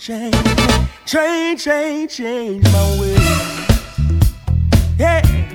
change, change, change, change my way. Yeah.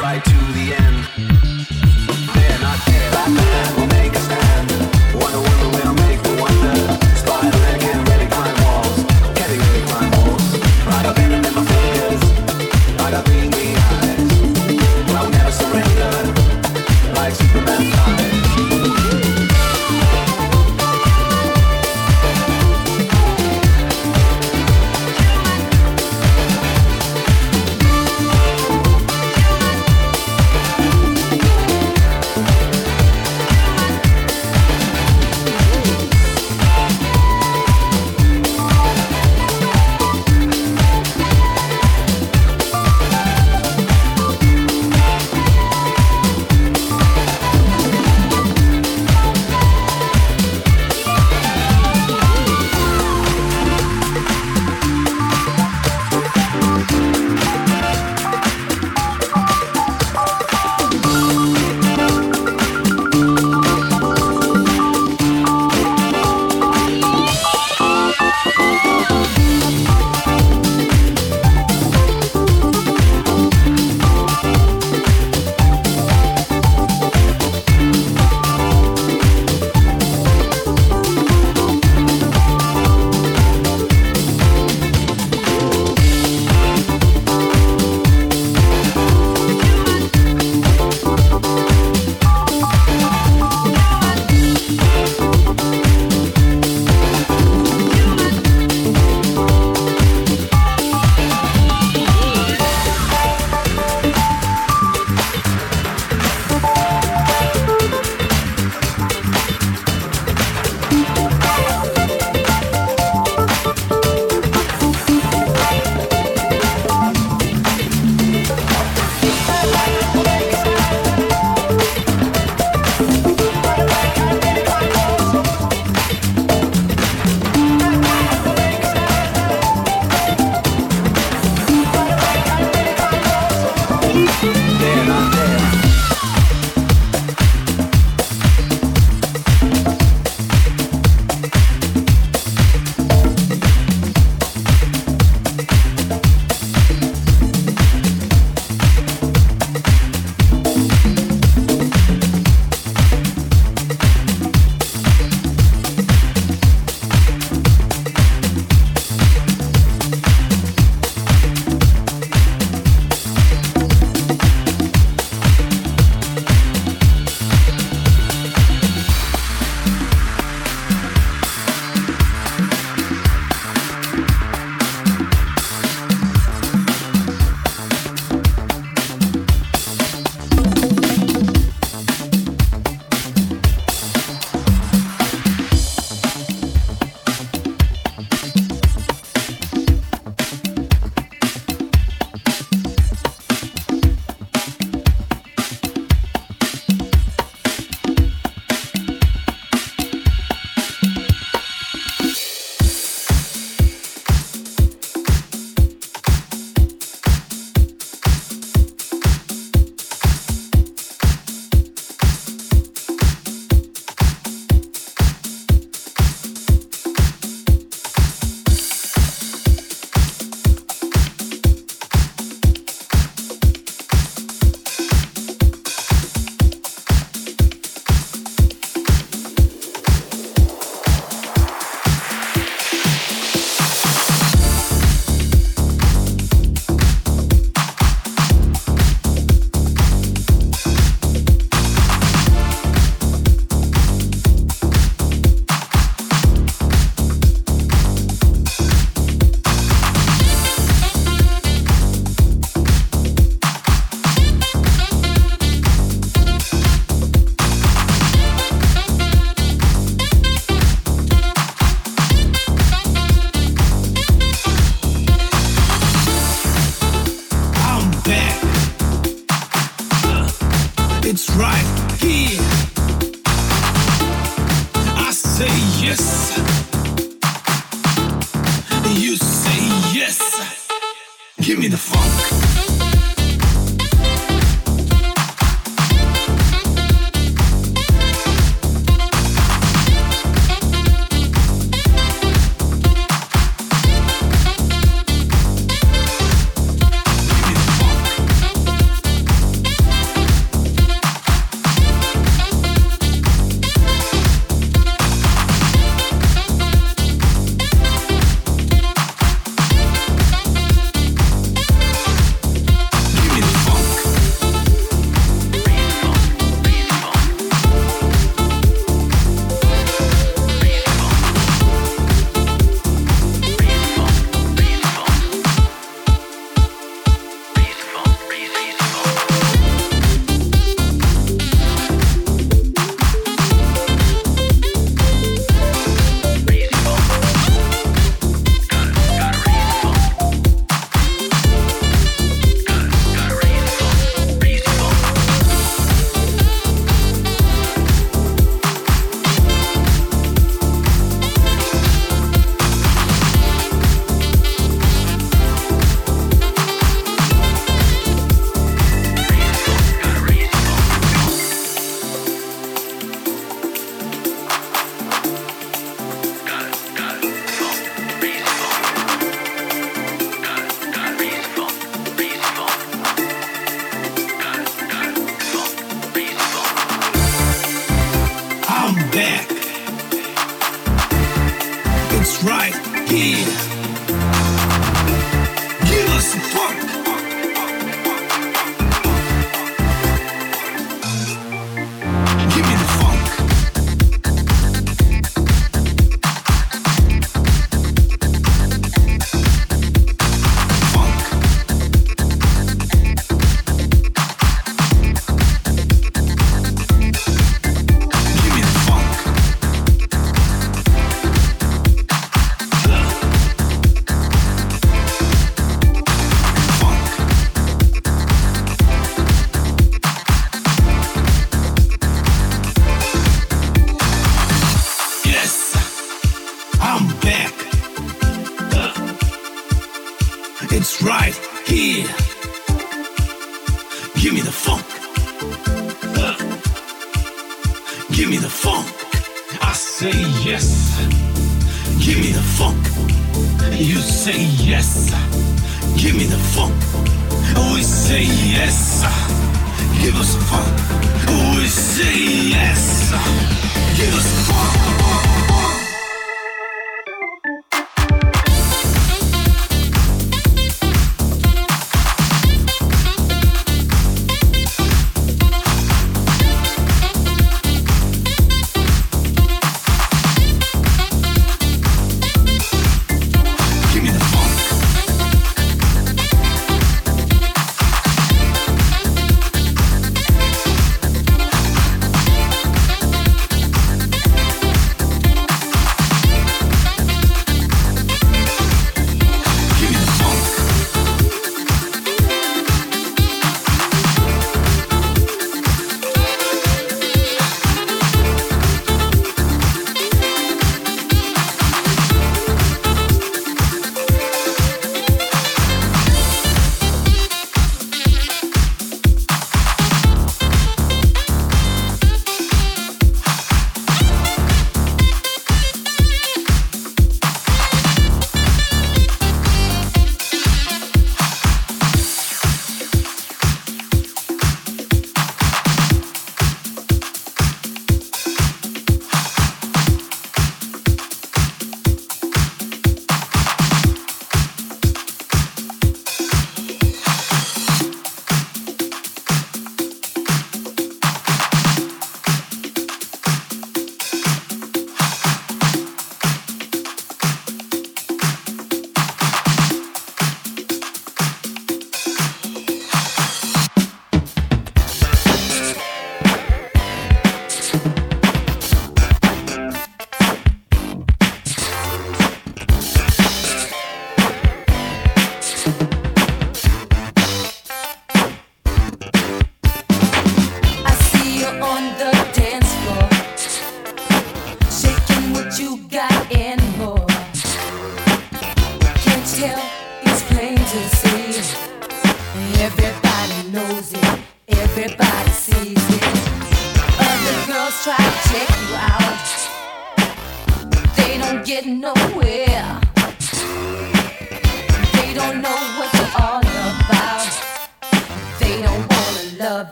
right to the end.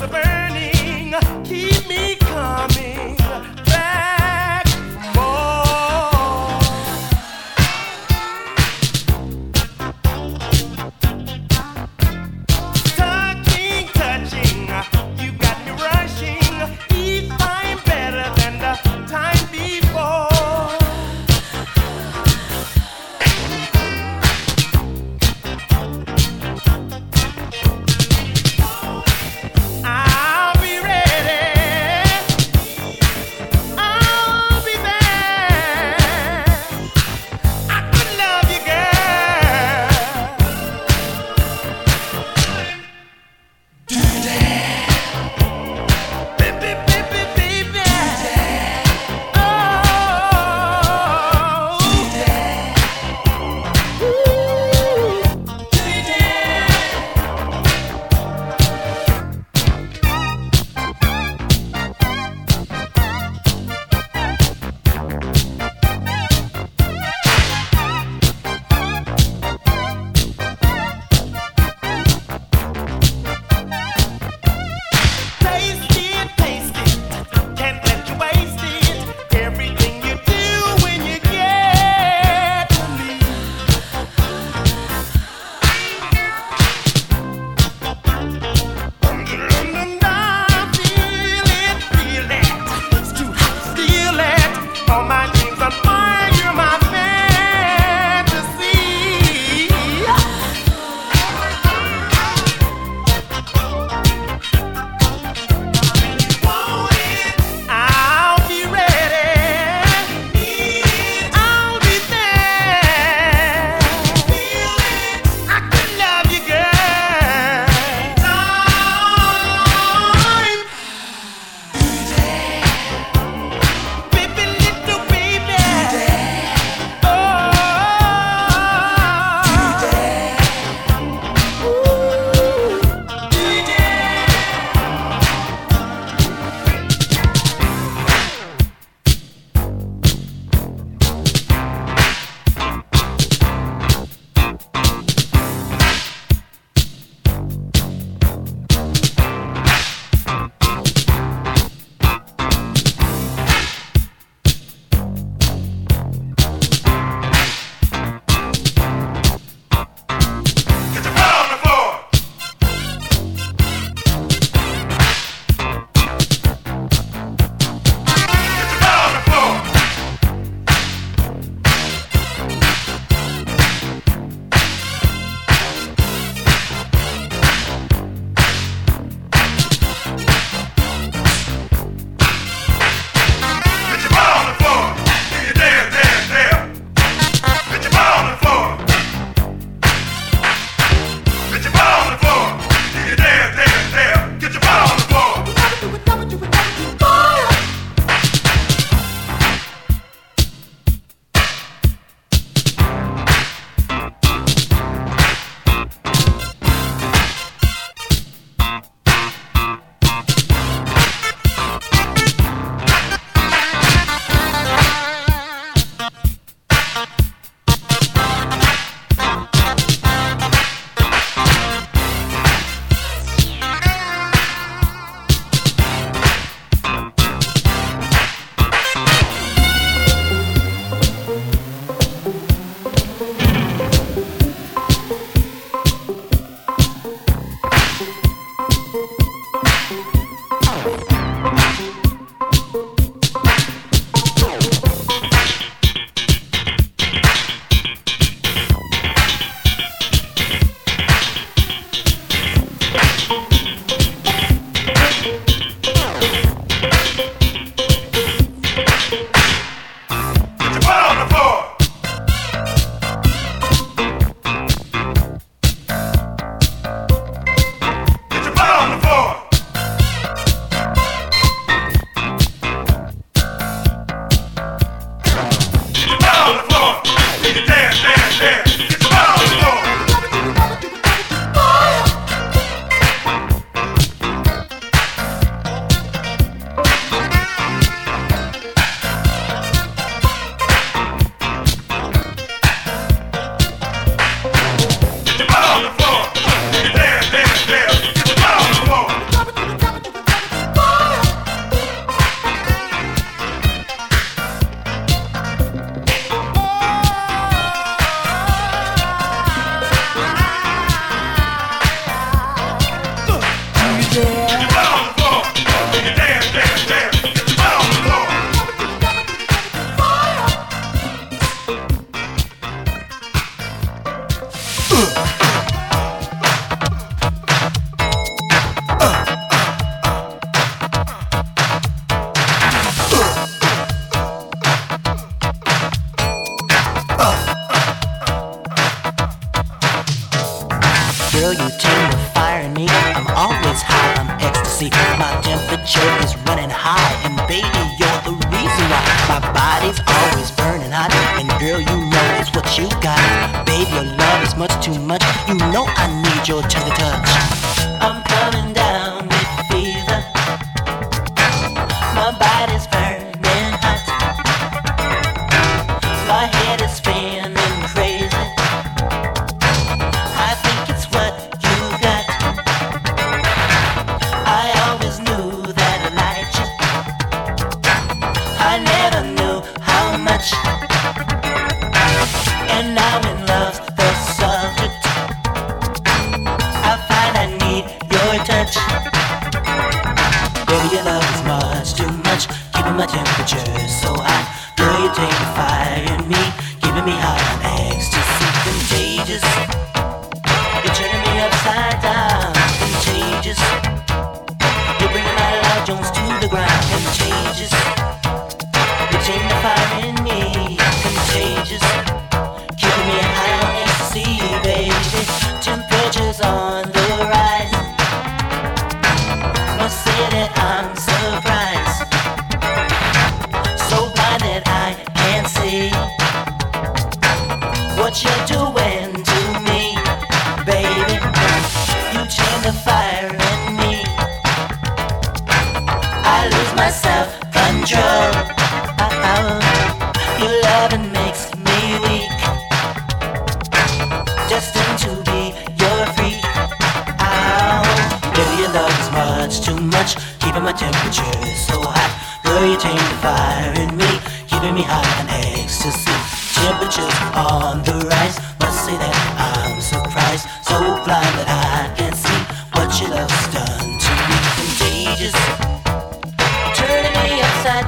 It's the man.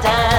た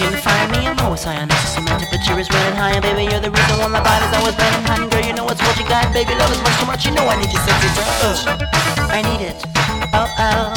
machine fire me, I'm always high on it. cement temperature is running higher, baby. You're the reason why my body's always burning hot. girl, you know what's what you got, baby. Love is much too much, you know I need your sexy touch. I need it. Oh, oh.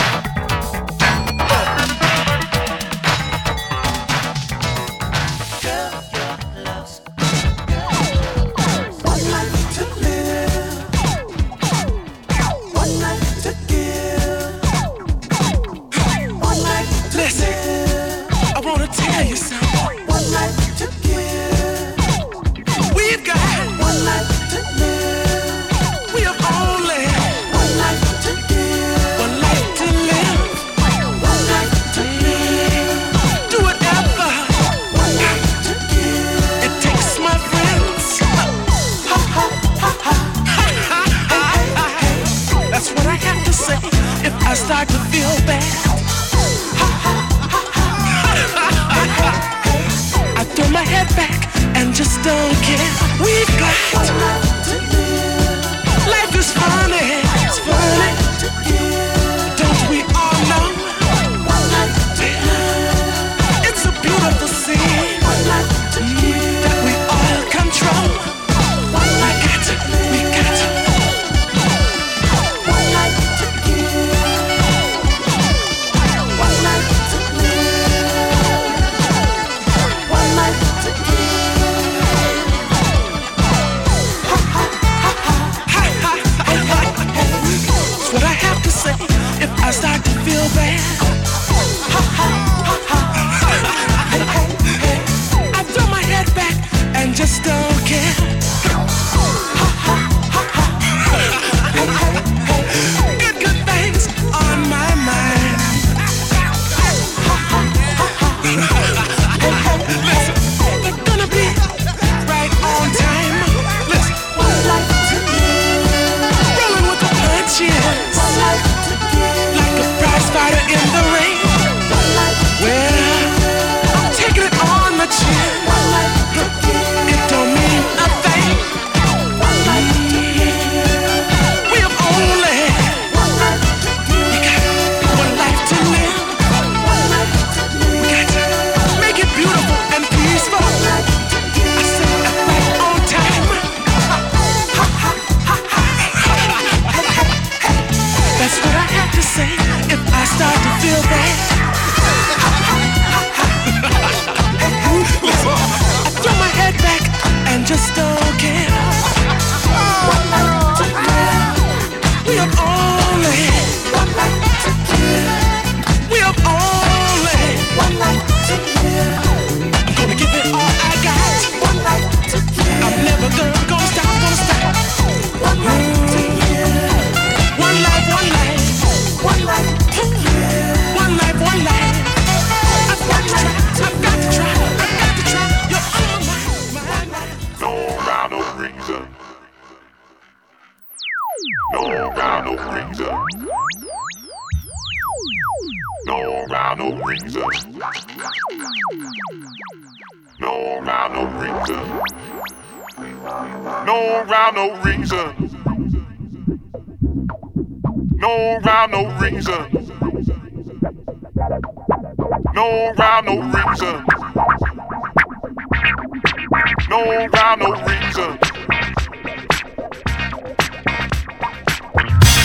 got no reason.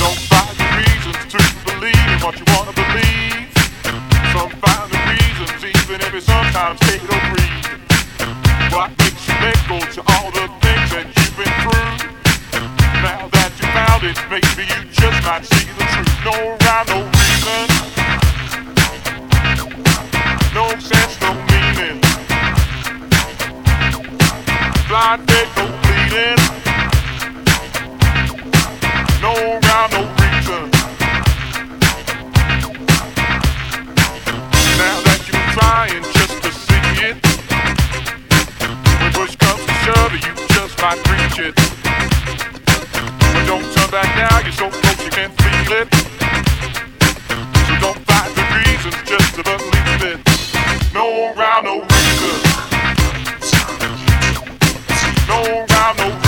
Don't find the reasons to believe in what you wanna believe. Some find the reasons, even if it sometimes takes no reason. What makes you thankful to all the things that you've been through? Now that you found it, maybe you just might see the truth. No rhyme, no reason. No sense, no. no bleeding. No rhyme, no reason. Now that you're trying just to see it, when push comes to shove, you just might reach it. But don't turn back now, you're so close you can feel it. So don't the just believe it. No rhyme, no. don't got no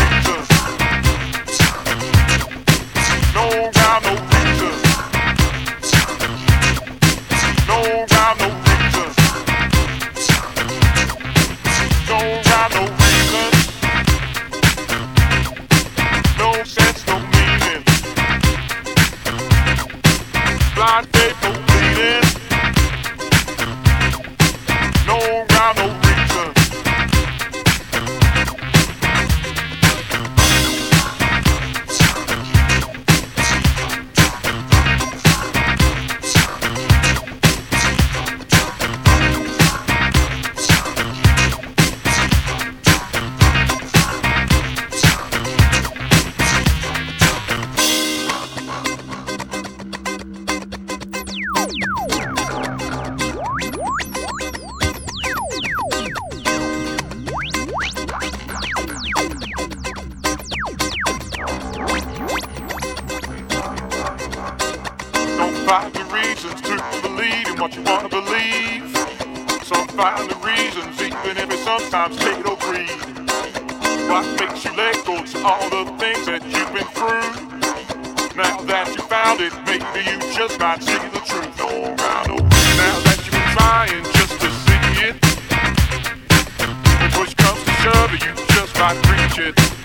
sometimes fatal greed. What makes you let go to all the things that you've been through? Now that you found it, maybe you just might see the truth. No, no. Now that you've been trying just to see it, when push comes to shove, you just might reach it.